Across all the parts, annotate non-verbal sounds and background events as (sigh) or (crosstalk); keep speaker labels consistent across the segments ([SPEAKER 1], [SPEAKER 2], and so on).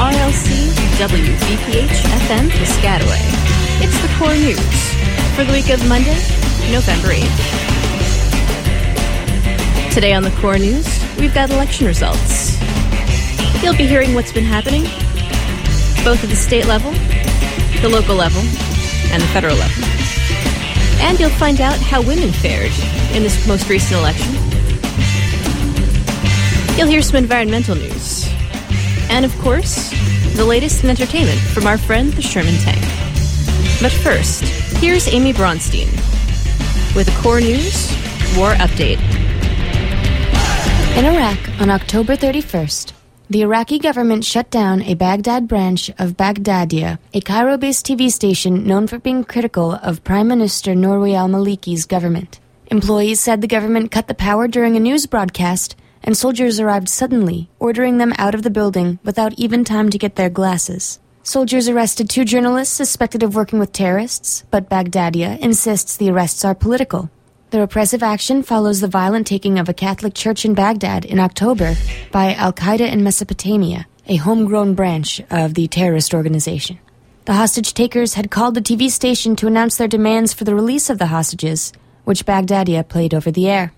[SPEAKER 1] RLC WVPH FM Piscataway. It's the core news for the week of Monday, November 8th. Today on the core news, we've got election results. You'll be hearing what's been happening, both at the state level, the local level, and the federal level. And you'll find out how women fared in this most recent election. You'll hear some environmental news. And of course, the latest in entertainment from our friend the Sherman Tank. But first, here's Amy Bronstein with a core news war update.
[SPEAKER 2] In Iraq, on October 31st, the Iraqi government shut down a Baghdad branch of Baghdadiya, a Cairo based TV station known for being critical of Prime Minister Nouri al Maliki's government. Employees said the government cut the power during a news broadcast, and soldiers arrived suddenly, ordering them out of the building without even time to get their glasses. Soldiers arrested two journalists suspected of working with terrorists, but Baghdadiya insists the arrests are political. The repressive action follows the violent taking of a Catholic church in Baghdad in October by Al Qaeda in Mesopotamia, a homegrown branch of the terrorist organization. The hostage takers had called the TV station to announce their demands for the release of the hostages, which Baghdadiya played over the air.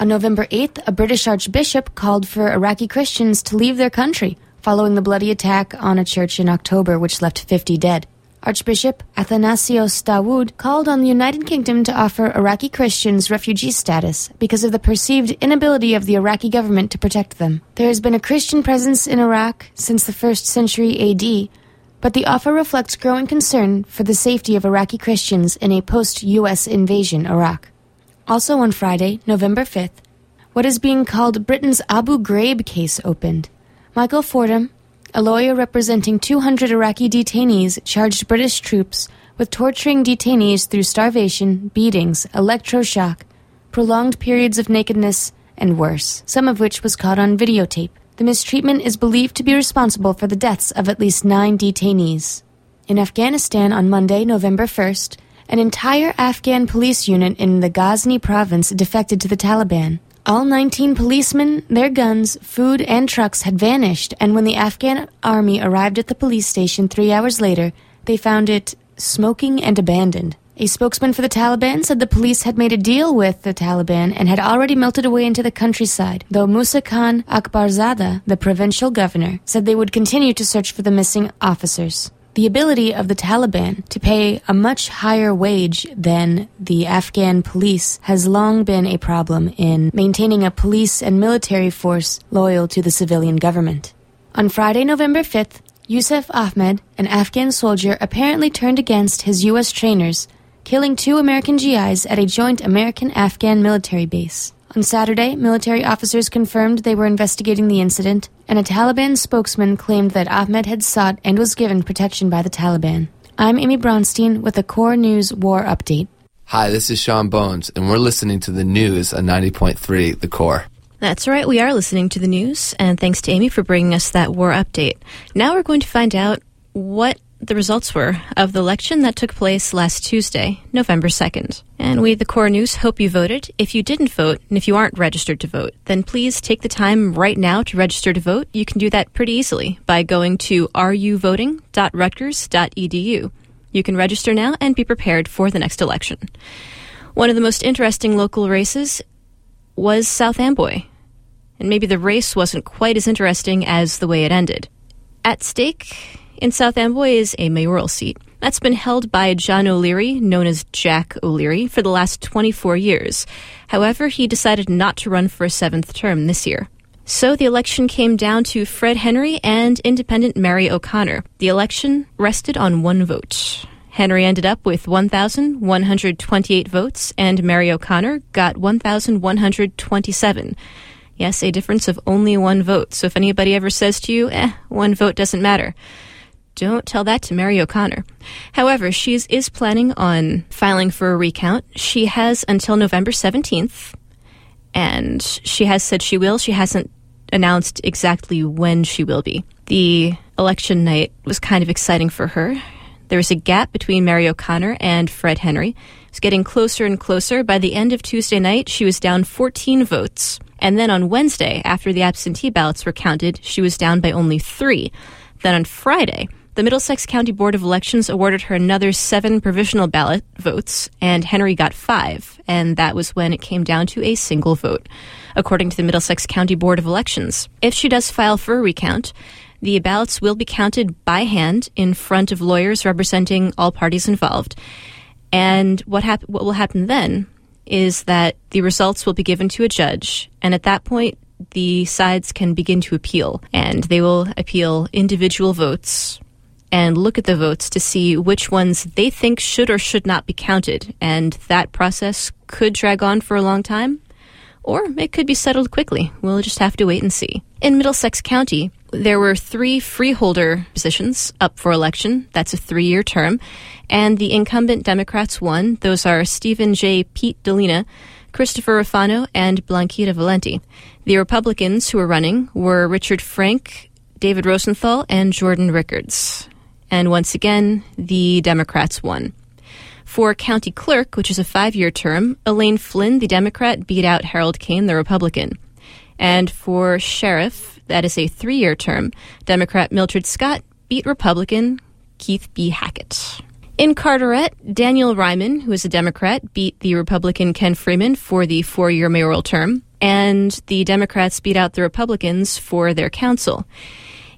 [SPEAKER 2] On November 8th, a British archbishop called for Iraqi Christians to leave their country following the bloody attack on a church in October, which left 50 dead. Archbishop Athanasios Dawood called on the United Kingdom to offer Iraqi Christians refugee status because of the perceived inability of the Iraqi government to protect them. There has been a Christian presence in Iraq since the first century AD, but the offer reflects growing concern for the safety of Iraqi Christians in a post US invasion Iraq. Also on Friday, November 5th, what is being called Britain's Abu Ghraib case opened. Michael Fordham, a lawyer representing 200 Iraqi detainees charged British troops with torturing detainees through starvation, beatings, electroshock, prolonged periods of nakedness, and worse, some of which was caught on videotape. The mistreatment is believed to be responsible for the deaths of at least nine detainees. In Afghanistan on Monday, November 1st, an entire Afghan police unit in the Ghazni province defected to the Taliban. All 19 policemen, their guns, food, and trucks had vanished, and when the Afghan army arrived at the police station three hours later, they found it smoking and abandoned. A spokesman for the Taliban said the police had made a deal with the Taliban and had already melted away into the countryside, though Musa Khan Akbarzada, the provincial governor, said they would continue to search for the missing officers. The ability of the Taliban to pay a much higher wage than the Afghan police has long been a problem in maintaining a police and military force loyal to the civilian government. On Friday, November 5th, Yusuf Ahmed, an Afghan soldier, apparently turned against his U.S. trainers, killing two American GIs at a joint American Afghan military base. On Saturday, military officers confirmed they were investigating the incident, and a Taliban spokesman claimed that Ahmed had sought and was given protection by the Taliban. I'm Amy Bronstein with a Core News War Update.
[SPEAKER 3] Hi, this is Sean Bones, and we're listening to the news on 90.3 The Core.
[SPEAKER 1] That's right, we are listening to the news, and thanks to Amy for bringing us that war update. Now we're going to find out what the results were of the election that took place last Tuesday, November 2nd. And we, the Core News, hope you voted. If you didn't vote, and if you aren't registered to vote, then please take the time right now to register to vote. You can do that pretty easily by going to ruvoting.rutgers.edu. You can register now and be prepared for the next election. One of the most interesting local races was South Amboy. And maybe the race wasn't quite as interesting as the way it ended. At stake in South Amboy is a mayoral seat. That's been held by John O'Leary, known as Jack O'Leary, for the last 24 years. However, he decided not to run for a seventh term this year. So the election came down to Fred Henry and independent Mary O'Connor. The election rested on one vote. Henry ended up with 1,128 votes, and Mary O'Connor got 1,127. Yes, a difference of only one vote. So if anybody ever says to you, eh, one vote doesn't matter, don't tell that to Mary O'Connor. However, she is, planning on filing for a recount. She has until November 17th, and she has said she will. She hasn't announced exactly when she will be. The election night was kind of exciting for her. There was a gap between Mary O'Connor and Fred Henry. It was getting closer and closer. By the end of Tuesday night, she was down 14 votes. And then on Wednesday, after the absentee ballots were counted, she was down by only three. Then on Friday, the Middlesex County Board of Elections awarded her another seven provisional ballot votes, and Henry got five, and that was when it came down to a single vote, according to the Middlesex County Board of Elections. If she does file for a recount, the ballots will be counted by hand in front of lawyers representing all parties involved. And what, hap- what will happen then is that the results will be given to a judge, and at that point, the sides can begin to appeal, and they will appeal individual votes and look at the votes to see which ones they think should or should not be counted. And that process could drag on for a long time, or it could be settled quickly. We'll just have to wait and see. In Middlesex County, there were three freeholder positions up for election. That's a three year term. And the incumbent Democrats won. Those are Stephen J. Pete Dalina, Christopher Rafano, and Blanquita Valenti. The Republicans who were running were Richard Frank, David Rosenthal, and Jordan Rickards. And once again, the Democrats won. For county clerk, which is a five year term, Elaine Flynn, the Democrat, beat out Harold Kane, the Republican. And for sheriff, that is a three year term, Democrat Mildred Scott beat Republican Keith B. Hackett. In Carteret, Daniel Reiman, who is a Democrat, beat the Republican Ken Freeman for the four year mayoral term, and the Democrats beat out the Republicans for their council.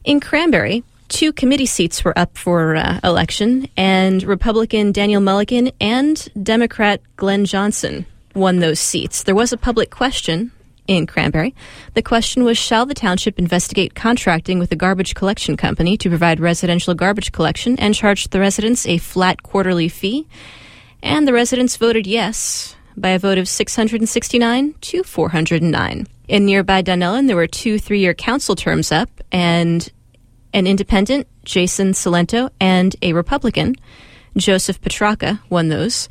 [SPEAKER 1] In Cranbury, two committee seats were up for uh, election, and Republican Daniel Mulligan and Democrat Glenn Johnson won those seats. There was a public question in Cranbury. The question was Shall the township investigate contracting with a garbage collection company to provide residential garbage collection and charge the residents a flat quarterly fee? And the residents voted yes by a vote of 669 to 409. In nearby Dunellen, there were two three year council terms up, and an independent, Jason Salento, and a Republican, Joseph Petraka, won those.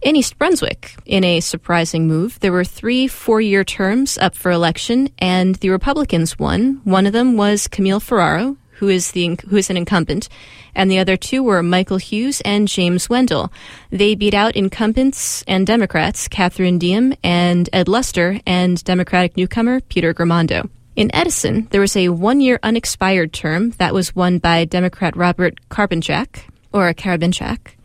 [SPEAKER 1] In East Brunswick, in a surprising move, there were three four year terms up for election, and the Republicans won. One of them was Camille Ferraro, who is, the, who is an incumbent, and the other two were Michael Hughes and James Wendell. They beat out incumbents and Democrats, Catherine Diem and Ed Luster, and Democratic newcomer Peter Gramando. In Edison, there was a one year unexpired term that was won by Democrat Robert Carbonchak, or Karabinchak.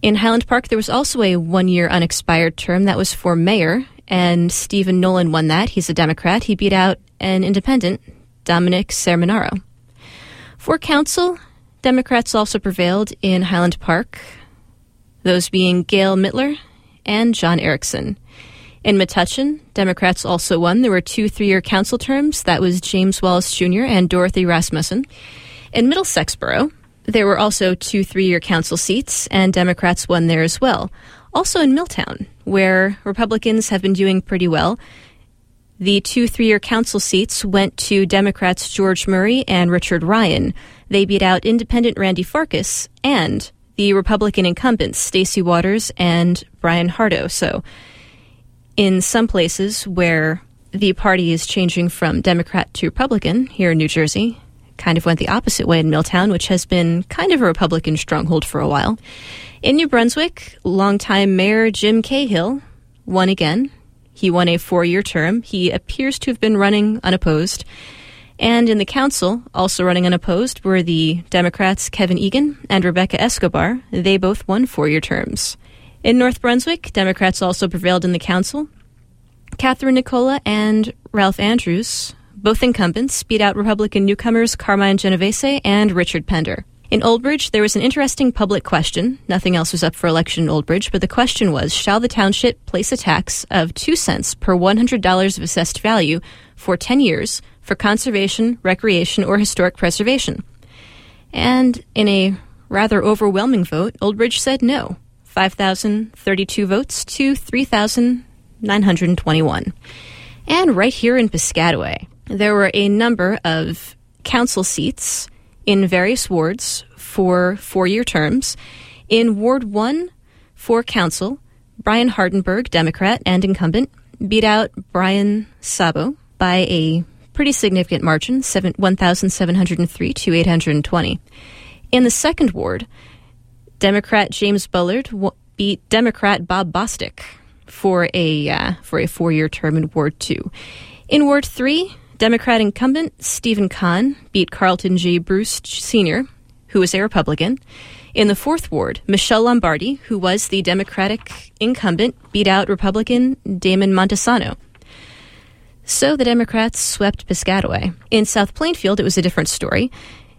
[SPEAKER 1] In Highland Park, there was also a one year unexpired term that was for mayor, and Stephen Nolan won that. He's a Democrat. He beat out an independent, Dominic Sermonaro. For council, Democrats also prevailed in Highland Park, those being Gail Mittler and John Erickson. In Metuchen, Democrats also won. There were two three year council terms. That was James Wallace Jr. and Dorothy Rasmussen. In Middlesexboro, there were also two three year council seats, and Democrats won there as well. Also in Milltown, where Republicans have been doing pretty well, the two three year council seats went to Democrats George Murray and Richard Ryan. They beat out independent Randy Farkas and the Republican incumbents Stacy Waters and Brian Hardo. So, in some places where the party is changing from Democrat to Republican here in New Jersey, kind of went the opposite way in Milltown, which has been kind of a Republican stronghold for a while. In New Brunswick, longtime Mayor Jim Cahill won again. He won a four year term. He appears to have been running unopposed. And in the council, also running unopposed, were the Democrats Kevin Egan and Rebecca Escobar. They both won four year terms. In North Brunswick, Democrats also prevailed in the council. Catherine Nicola and Ralph Andrews, both incumbents, beat out Republican newcomers Carmine Genovese and Richard Pender. In Oldbridge, there was an interesting public question. Nothing else was up for election in Oldbridge, but the question was Shall the township place a tax of 2 cents per $100 of assessed value for 10 years for conservation, recreation, or historic preservation? And in a rather overwhelming vote, Oldbridge said no 5,032 votes to 3,921. And right here in Piscataway, there were a number of council seats in various wards for four year terms. In Ward 1 for council, Brian Hardenberg, Democrat and incumbent, beat out Brian Sabo by a pretty significant margin, 1,703 to 820. In the second ward, Democrat James Bullard beat Democrat Bob Bostic for a uh, for a four year term in Ward Two. In Ward Three, Democrat incumbent Stephen Kahn beat Carlton G. Bruce Sr., who was a Republican. In the fourth ward, Michelle Lombardi, who was the Democratic incumbent, beat out Republican Damon Montesano. So the Democrats swept Piscataway. In South Plainfield, it was a different story.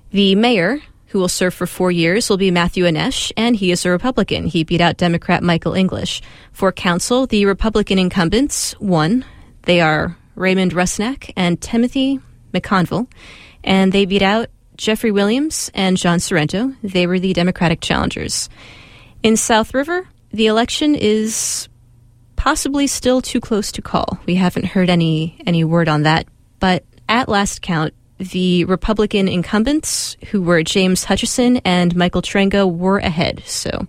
[SPEAKER 1] The mayor, who will serve for four years, will be Matthew Anesh, and he is a Republican. He beat out Democrat Michael English. For council, the Republican incumbents won. They are Raymond Rusnak and Timothy McConville, and they beat out Jeffrey Williams and John Sorrento. They were the Democratic challengers. In South River, the election is possibly still too close to call. We haven't heard any any word on that, but at last count, the Republican incumbents, who were James Hutchison and Michael Trango, were ahead. So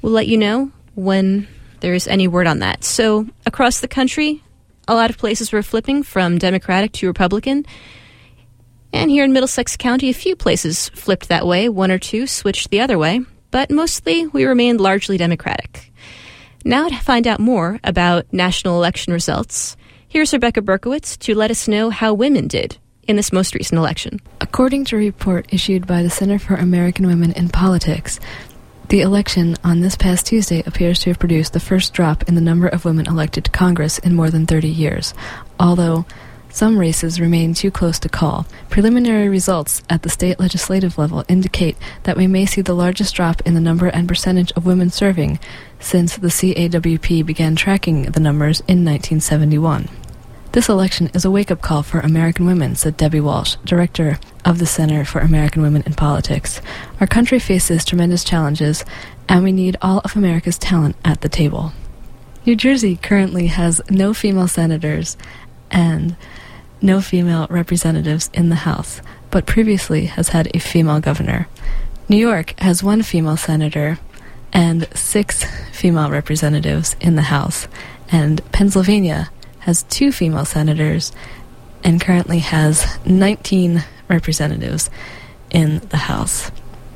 [SPEAKER 1] we'll let you know when there's any word on that. So across the country, a lot of places were flipping from Democratic to Republican. And here in Middlesex County, a few places flipped that way, one or two switched the other way, but mostly we remained largely Democratic. Now, to find out more about national election results, here's Rebecca Berkowitz to let us know how women did in this most recent election.
[SPEAKER 4] According to a report issued by the Center for American Women in Politics, the election on this past Tuesday appears to have produced the first drop in the number of women elected to Congress in more than 30 years, although some races remain too close to call. Preliminary results at the state legislative level indicate that we may see the largest drop in the number and percentage of women serving since the CAWP began tracking the numbers in 1971. This election is a wake up call for American women, said Debbie Walsh, director of the Center for American Women in Politics. Our country faces tremendous challenges, and we need all of America's talent at the table. New Jersey currently has no female senators and no female representatives in the House, but previously has had a female governor. New York has one female senator and six female representatives in the House, and Pennsylvania has two female senators and currently has 19 representatives in the House.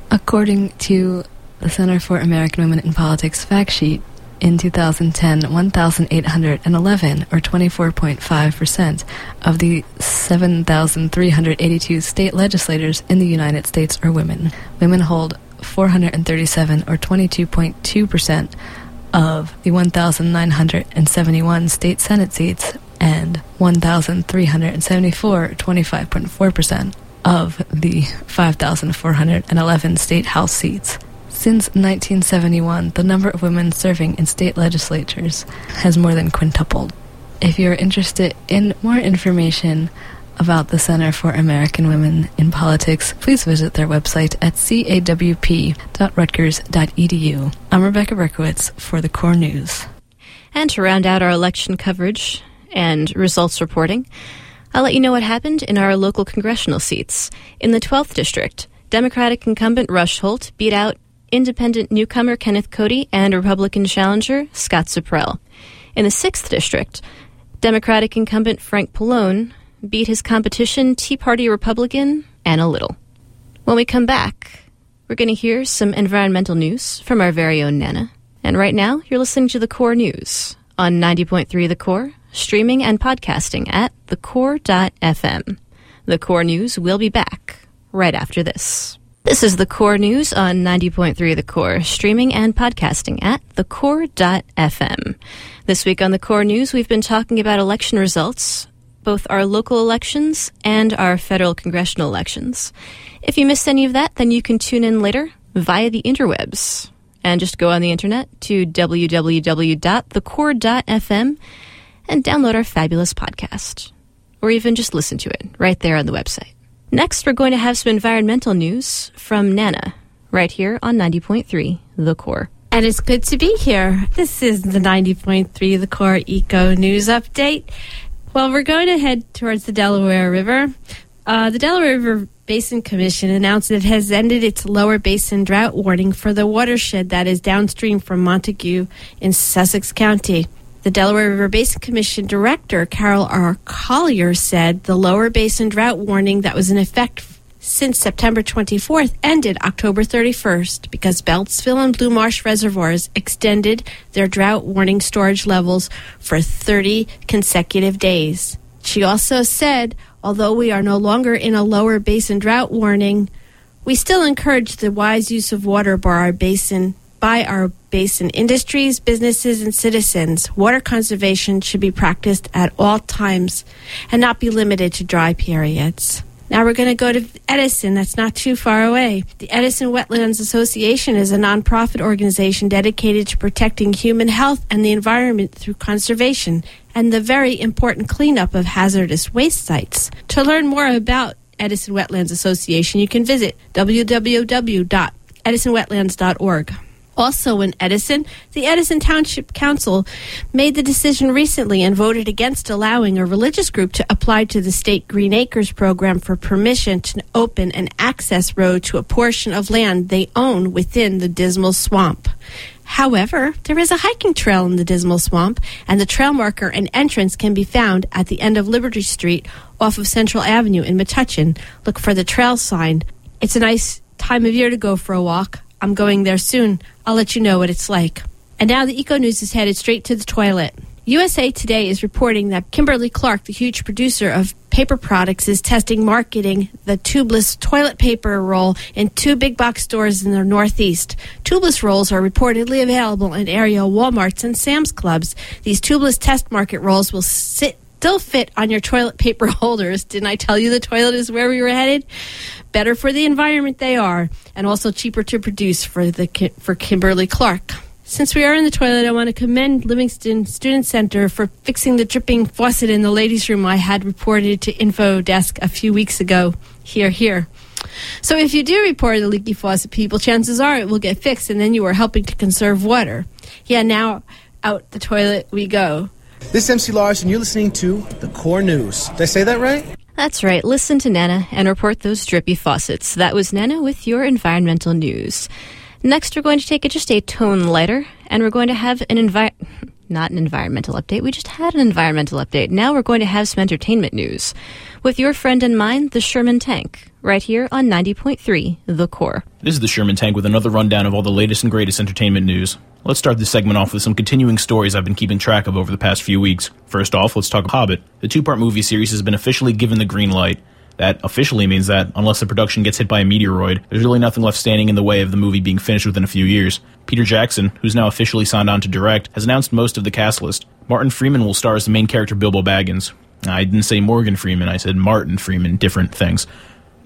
[SPEAKER 4] According to the Center for American Women in Politics fact sheet, in 2010, 1,811, or 24.5%, of the 7,382 state legislators in the United States are women. Women hold 437, or 22.2%, of the 1,971 state Senate seats and 1,374, 25.4%, of the 5,411 state House seats. Since 1971, the number of women serving in state legislatures has more than quintupled. If you're interested in more information about the Center for American Women in Politics, please visit their website at cawp.rutgers.edu. I'm Rebecca Berkowitz for the Core News.
[SPEAKER 1] And to round out our election coverage and results reporting, I'll let you know what happened in our local congressional seats. In the 12th District, Democratic incumbent Rush Holt beat out independent newcomer Kenneth Cody and Republican challenger Scott Sipprelle. In the 6th District, Democratic incumbent Frank Pallone beat his competition Tea Party Republican Anna Little. When we come back, we're going to hear some environmental news from our very own Nana. And right now, you're listening to the Core News on 90.3 The Core, streaming and podcasting at thecore.fm. The Core News will be back right after this. This is the Core News on 90.3 The Core, streaming and podcasting at thecore.fm. This week on the Core News, we've been talking about election results, both our local elections and our federal congressional elections. If you missed any of that, then you can tune in later via the interwebs and just go on the internet to www.thecore.fm and download our fabulous podcast. Or even just listen to it right there on the website. Next, we're going to have some environmental news from Nana, right here on 90.3 The Core.
[SPEAKER 5] And it's good to be here. This is the 90.3 The Core Eco News Update. Well, we're going to head towards the Delaware River. Uh, the Delaware River Basin Commission announced it has ended its lower basin drought warning for the watershed that is downstream from Montague in Sussex County. The Delaware River Basin Commission Director, Carol R. Collier, said the lower basin drought warning that was in effect since September 24th ended October 31st because Beltzville and Blue Marsh reservoirs extended their drought warning storage levels for 30 consecutive days. She also said, although we are no longer in a lower basin drought warning, we still encourage the wise use of water by our basin by our basin industries, businesses, and citizens. Water conservation should be practiced at all times and not be limited to dry periods. Now we're going to go to Edison. That's not too far away. The Edison Wetlands Association is a nonprofit organization dedicated to protecting human health and the environment through conservation and the very important cleanup of hazardous waste sites. To learn more about Edison Wetlands Association, you can visit www.edisonwetlands.org. Also in Edison, the Edison Township Council made the decision recently and voted against allowing a religious group to apply to the state Green Acres program for permission to open an access road to a portion of land they own within the Dismal Swamp. However, there is a hiking trail in the Dismal Swamp, and the trail marker and entrance can be found at the end of Liberty Street off of Central Avenue in Metuchen. Look for the trail sign. It's a nice time of year to go for a walk. I'm going there soon. I'll let you know what it's like. And now the Eco News is headed straight to the toilet. USA Today is reporting that Kimberly Clark, the huge producer of paper products, is testing marketing the tubeless toilet paper roll in two big box stores in the Northeast. Tubeless rolls are reportedly available in area Walmarts and Sam's Clubs. These tubeless test market rolls will sit still fit on your toilet paper (laughs) holders. Didn't I tell you the toilet is where we were headed? Better for the environment they are, and also cheaper to produce for the for Kimberly Clark. Since we are in the toilet, I want to commend Livingston Student Center for fixing the dripping faucet in the ladies' room I had reported to Info Desk a few weeks ago. Here, here. So if you do report a leaky faucet, people, chances are it will get fixed, and then you are helping to conserve water. Yeah, now out the toilet we go.
[SPEAKER 6] This is MC Lars, and you're listening to the Core News. Did I say that right?
[SPEAKER 1] That's right. Listen to Nana and report those drippy faucets. That was Nana with your environmental news. Next, we're going to take it just a tone lighter, and we're going to have an envi- not an environmental update. We just had an environmental update. Now we're going to have some entertainment news with your friend in mind, the Sherman Tank, right here on 90.3 The Core.
[SPEAKER 7] This is the Sherman Tank with another rundown of all the latest and greatest entertainment news. Let's start this segment off with some continuing stories I've been keeping track of over the past few weeks. First off, let's talk Hobbit. The two part movie series has been officially given the green light. That officially means that, unless the production gets hit by a meteoroid, there's really nothing left standing in the way of the movie being finished within a few years. Peter Jackson, who's now officially signed on to direct, has announced most of the cast list. Martin Freeman will star as the main character Bilbo Baggins. I didn't say Morgan Freeman, I said Martin Freeman, different things.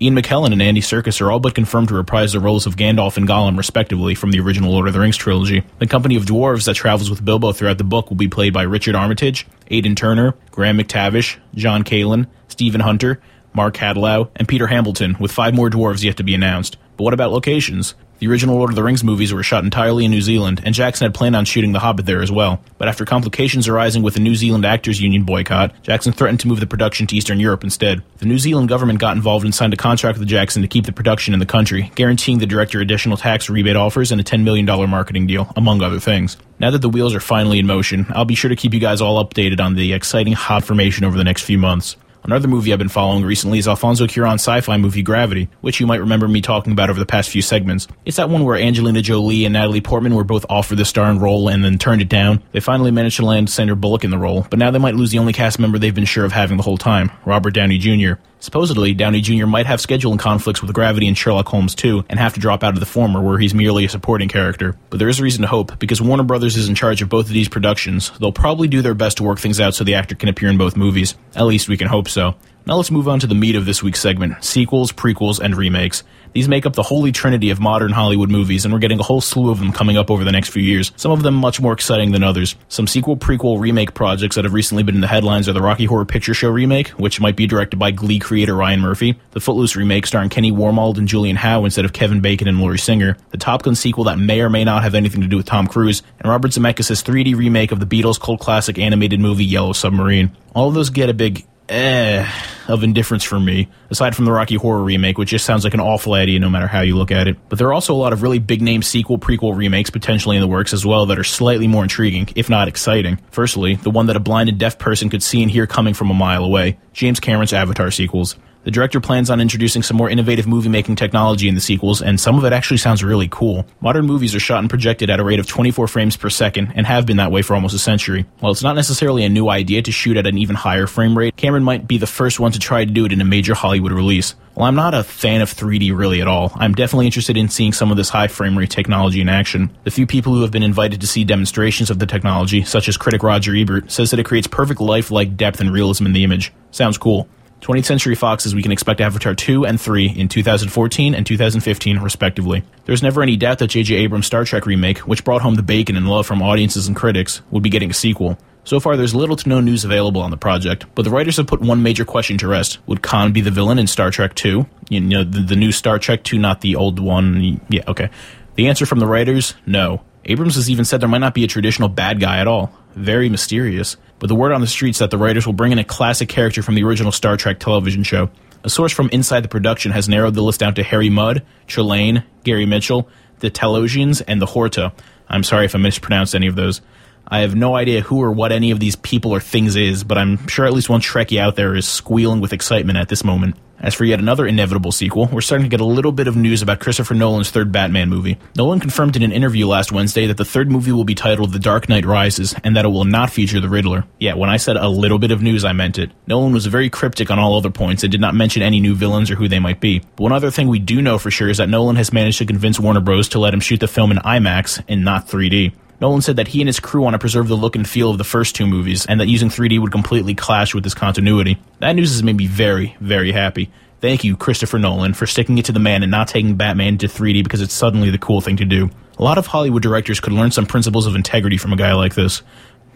[SPEAKER 7] Ian McKellen and Andy Serkis are all but confirmed to reprise the roles of Gandalf and Gollum, respectively, from the original Lord of the Rings trilogy. The company of dwarves that travels with Bilbo throughout the book will be played by Richard Armitage, Aidan Turner, Graham McTavish, John Callen, Stephen Hunter, Mark Hadlow, and Peter Hambleton, with five more dwarves yet to be announced. But what about locations? The original Lord of the Rings movies were shot entirely in New Zealand, and Jackson had planned on shooting The Hobbit there as well. But after complications arising with the New Zealand Actors Union boycott, Jackson threatened to move the production to Eastern Europe instead. The New Zealand government got involved and signed a contract with Jackson to keep the production in the country, guaranteeing the director additional tax rebate offers and a $10 million marketing deal, among other things. Now that the wheels are finally in motion, I'll be sure to keep you guys all updated on the exciting hot formation over the next few months. Another movie I've been following recently is Alfonso Cuarón's sci-fi movie Gravity, which you might remember me talking about over the past few segments. It's that one where Angelina Jolie and Natalie Portman were both offered the starring role and then turned it down. They finally managed to land Sandra Bullock in the role, but now they might lose the only cast member they've been sure of having the whole time, Robert Downey Jr. Supposedly, Downey Jr. might have scheduling conflicts with Gravity and Sherlock Holmes 2 and have to drop out of the former, where he's merely a supporting character. But there is reason to hope, because Warner Brothers is in charge of both of these productions. They'll probably do their best to work things out so the actor can appear in both movies. At least we can hope so. Now let's move on to the meat of this week's segment sequels, prequels, and remakes. These make up the holy trinity of modern Hollywood movies, and we're getting a whole slew of them coming up over the next few years, some of them much more exciting than others. Some sequel, prequel, remake projects that have recently been in the headlines are the Rocky Horror Picture Show remake, which might be directed by Glee creator Ryan Murphy, the Footloose remake starring Kenny Wormald and Julianne Hough instead of Kevin Bacon and Lori Singer, the Top Gun sequel that may or may not have anything to do with Tom Cruise, and Robert Zemeckis' 3D remake of the Beatles cult classic animated movie Yellow Submarine. All of those get a big eh of indifference for me, aside from the Rocky Horror remake, which just sounds like an awful idea no matter how you look at it. But there are also a lot of really big name sequel, prequel remakes potentially in the works as well that are slightly more intriguing, if not exciting. Firstly, the one that a blind and deaf person could see and hear coming from a mile away James Cameron's Avatar sequels. The director plans on introducing some more innovative movie making technology in the sequels, and some of it actually sounds really cool. Modern movies are shot and projected at a rate of 24 frames per second, and have been that way for almost a century. While it's not necessarily a new idea to shoot at an even higher frame rate, Cameron might be the first one to try to do it in a major Hollywood release. While I'm not a fan of 3D really at all, I'm definitely interested in seeing some of this high frame rate technology in action. The few people who have been invited to see demonstrations of the technology, such as critic Roger Ebert, says that it creates perfect lifelike depth and realism in the image. Sounds cool. 20th Century Fox says we can expect Avatar 2 and 3 in 2014 and 2015, respectively. There's never any doubt that J.J. Abrams' Star Trek remake, which brought home the bacon and love from audiences and critics, would be getting a sequel. So far, there's little to no news available on the project, but the writers have put one major question to rest. Would Khan be the villain in Star Trek 2? You know, the, the new Star Trek 2, not the old one. Yeah, okay. The answer from the writers no. Abrams has even said there might not be a traditional bad guy at all. Very mysterious but the word on the streets that the writers will bring in a classic character from the original Star Trek television show. A source from inside the production has narrowed the list down to Harry Mudd, Trelane, Gary Mitchell, the Talosians, and the Horta. I'm sorry if I mispronounced any of those. I have no idea who or what any of these people or things is, but I'm sure at least one Trekkie out there is squealing with excitement at this moment. As for yet another inevitable sequel, we're starting to get a little bit of news about Christopher Nolan's third Batman movie. Nolan confirmed in an interview last Wednesday that the third movie will be titled The Dark Knight Rises and that it will not feature the Riddler. Yeah, when I said a little bit of news, I meant it. Nolan was very cryptic on all other points and did not mention any new villains or who they might be. But one other thing we do know for sure is that Nolan has managed to convince Warner Bros. to let him shoot the film in IMAX and not 3D. Nolan said that he and his crew want to preserve the look and feel of the first two movies, and that using 3D would completely clash with this continuity. That news has made me very, very happy. Thank you, Christopher Nolan, for sticking it to the man and not taking Batman to 3D because it's suddenly the cool thing to do. A lot of Hollywood directors could learn some principles of integrity from a guy like this.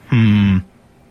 [SPEAKER 7] Hmm.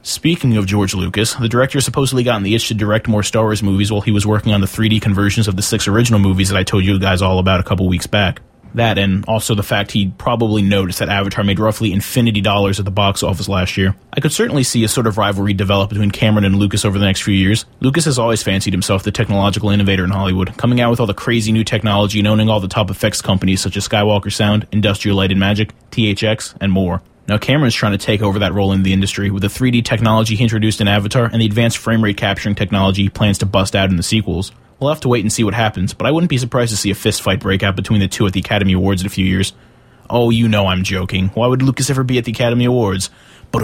[SPEAKER 7] Speaking of George Lucas, the director supposedly gotten the itch to direct more Star Wars movies while he was working on the 3D conversions of the six original movies that I told you guys all about a couple weeks back. That and also the fact he'd probably noticed that Avatar made roughly infinity dollars at the box office last year. I could certainly see a sort of rivalry develop between Cameron and Lucas over the next few years. Lucas has always fancied himself the technological innovator in Hollywood, coming out with all the crazy new technology and owning all the top effects companies such as Skywalker Sound, Industrial Light and Magic, THX, and more. Now Cameron's trying to take over that role in the industry with the 3D technology he introduced in Avatar and the advanced frame rate capturing technology he plans to bust out in the sequels. We'll have to wait and see what happens, but I wouldn't be surprised to see a fistfight break out between the two at the Academy Awards in a few years. Oh, you know I'm joking. Why would Lucas ever be at the Academy Awards? But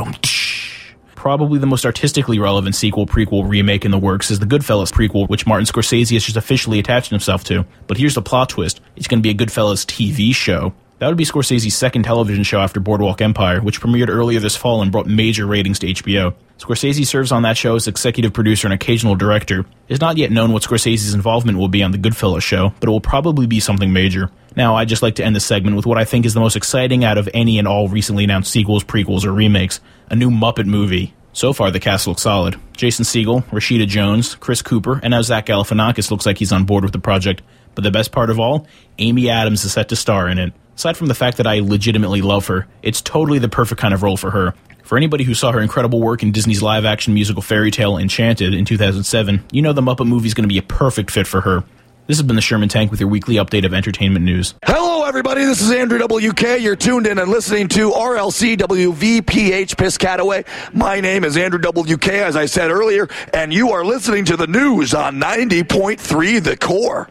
[SPEAKER 7] probably the most artistically relevant sequel, prequel, remake in the works is the Goodfellas prequel, which Martin Scorsese has just officially attached himself to. But here's the plot twist: it's going to be a Goodfellas TV show. That would be Scorsese's second television show after Boardwalk Empire, which premiered earlier this fall and brought major ratings to HBO. Scorsese serves on that show as executive producer and occasional director. It's not yet known what Scorsese's involvement will be on the Goodfellas show, but it will probably be something major. Now, I'd just like to end this segment with what I think is the most exciting out of any and all recently announced sequels, prequels, or remakes a new Muppet movie. So far, the cast looks solid. Jason Segel, Rashida Jones, Chris Cooper, and now Zach Galifianakis looks like he's on board with the project. But the best part of all, Amy Adams is set to star in it. Aside from the fact that I legitimately love her, it's totally the perfect kind of role for her. For anybody who saw her incredible work in Disney's live action musical fairy tale Enchanted in 2007, you know the Muppet movie is going to be a perfect fit for her. This has been the Sherman Tank with your weekly update of entertainment news.
[SPEAKER 8] Hello, everybody. This is Andrew WK. You're tuned in and listening to RLC WVPH Piscataway. My name is Andrew WK, as I said earlier, and you are listening to the news on 90.3 The Core.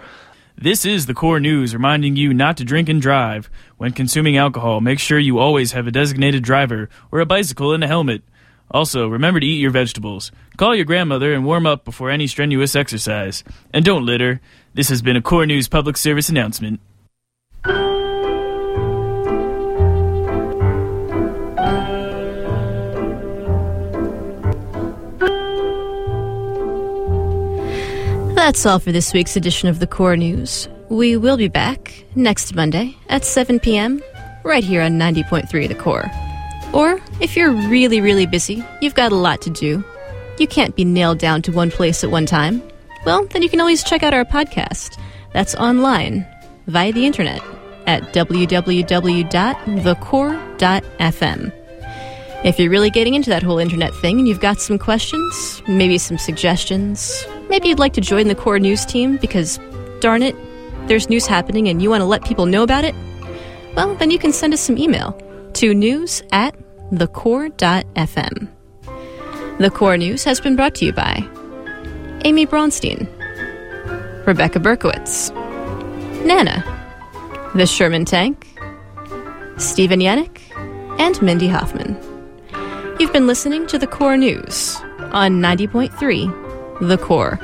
[SPEAKER 9] This is the core news reminding you not to drink and drive. When consuming alcohol, make sure you always have a designated driver or a bicycle and a helmet. Also, remember to eat your vegetables. Call your grandmother and warm up before any strenuous exercise. And don't litter. This has been a Core News public service announcement.
[SPEAKER 1] That's all for this week's edition of the Core News. We will be back next Monday at 7 p.m. right here on 90.3 The Core. Or if you're really, really busy, you've got a lot to do, you can't be nailed down to one place at one time, well, then you can always check out our podcast. That's online via the internet at www.thecore.fm. If you're really getting into that whole internet thing and you've got some questions, maybe some suggestions, maybe you'd like to join the Core News team because, darn it, there's news happening and you want to let people know about it, well, then you can send us some email to news at thecore.fm. The Core News has been brought to you by Amy Bronstein, Rebecca Berkowitz, Nana, the Sherman Tank, Stephen Yannick, and Mindy Hoffman. You've been listening to the Core News on 90.3 The Core.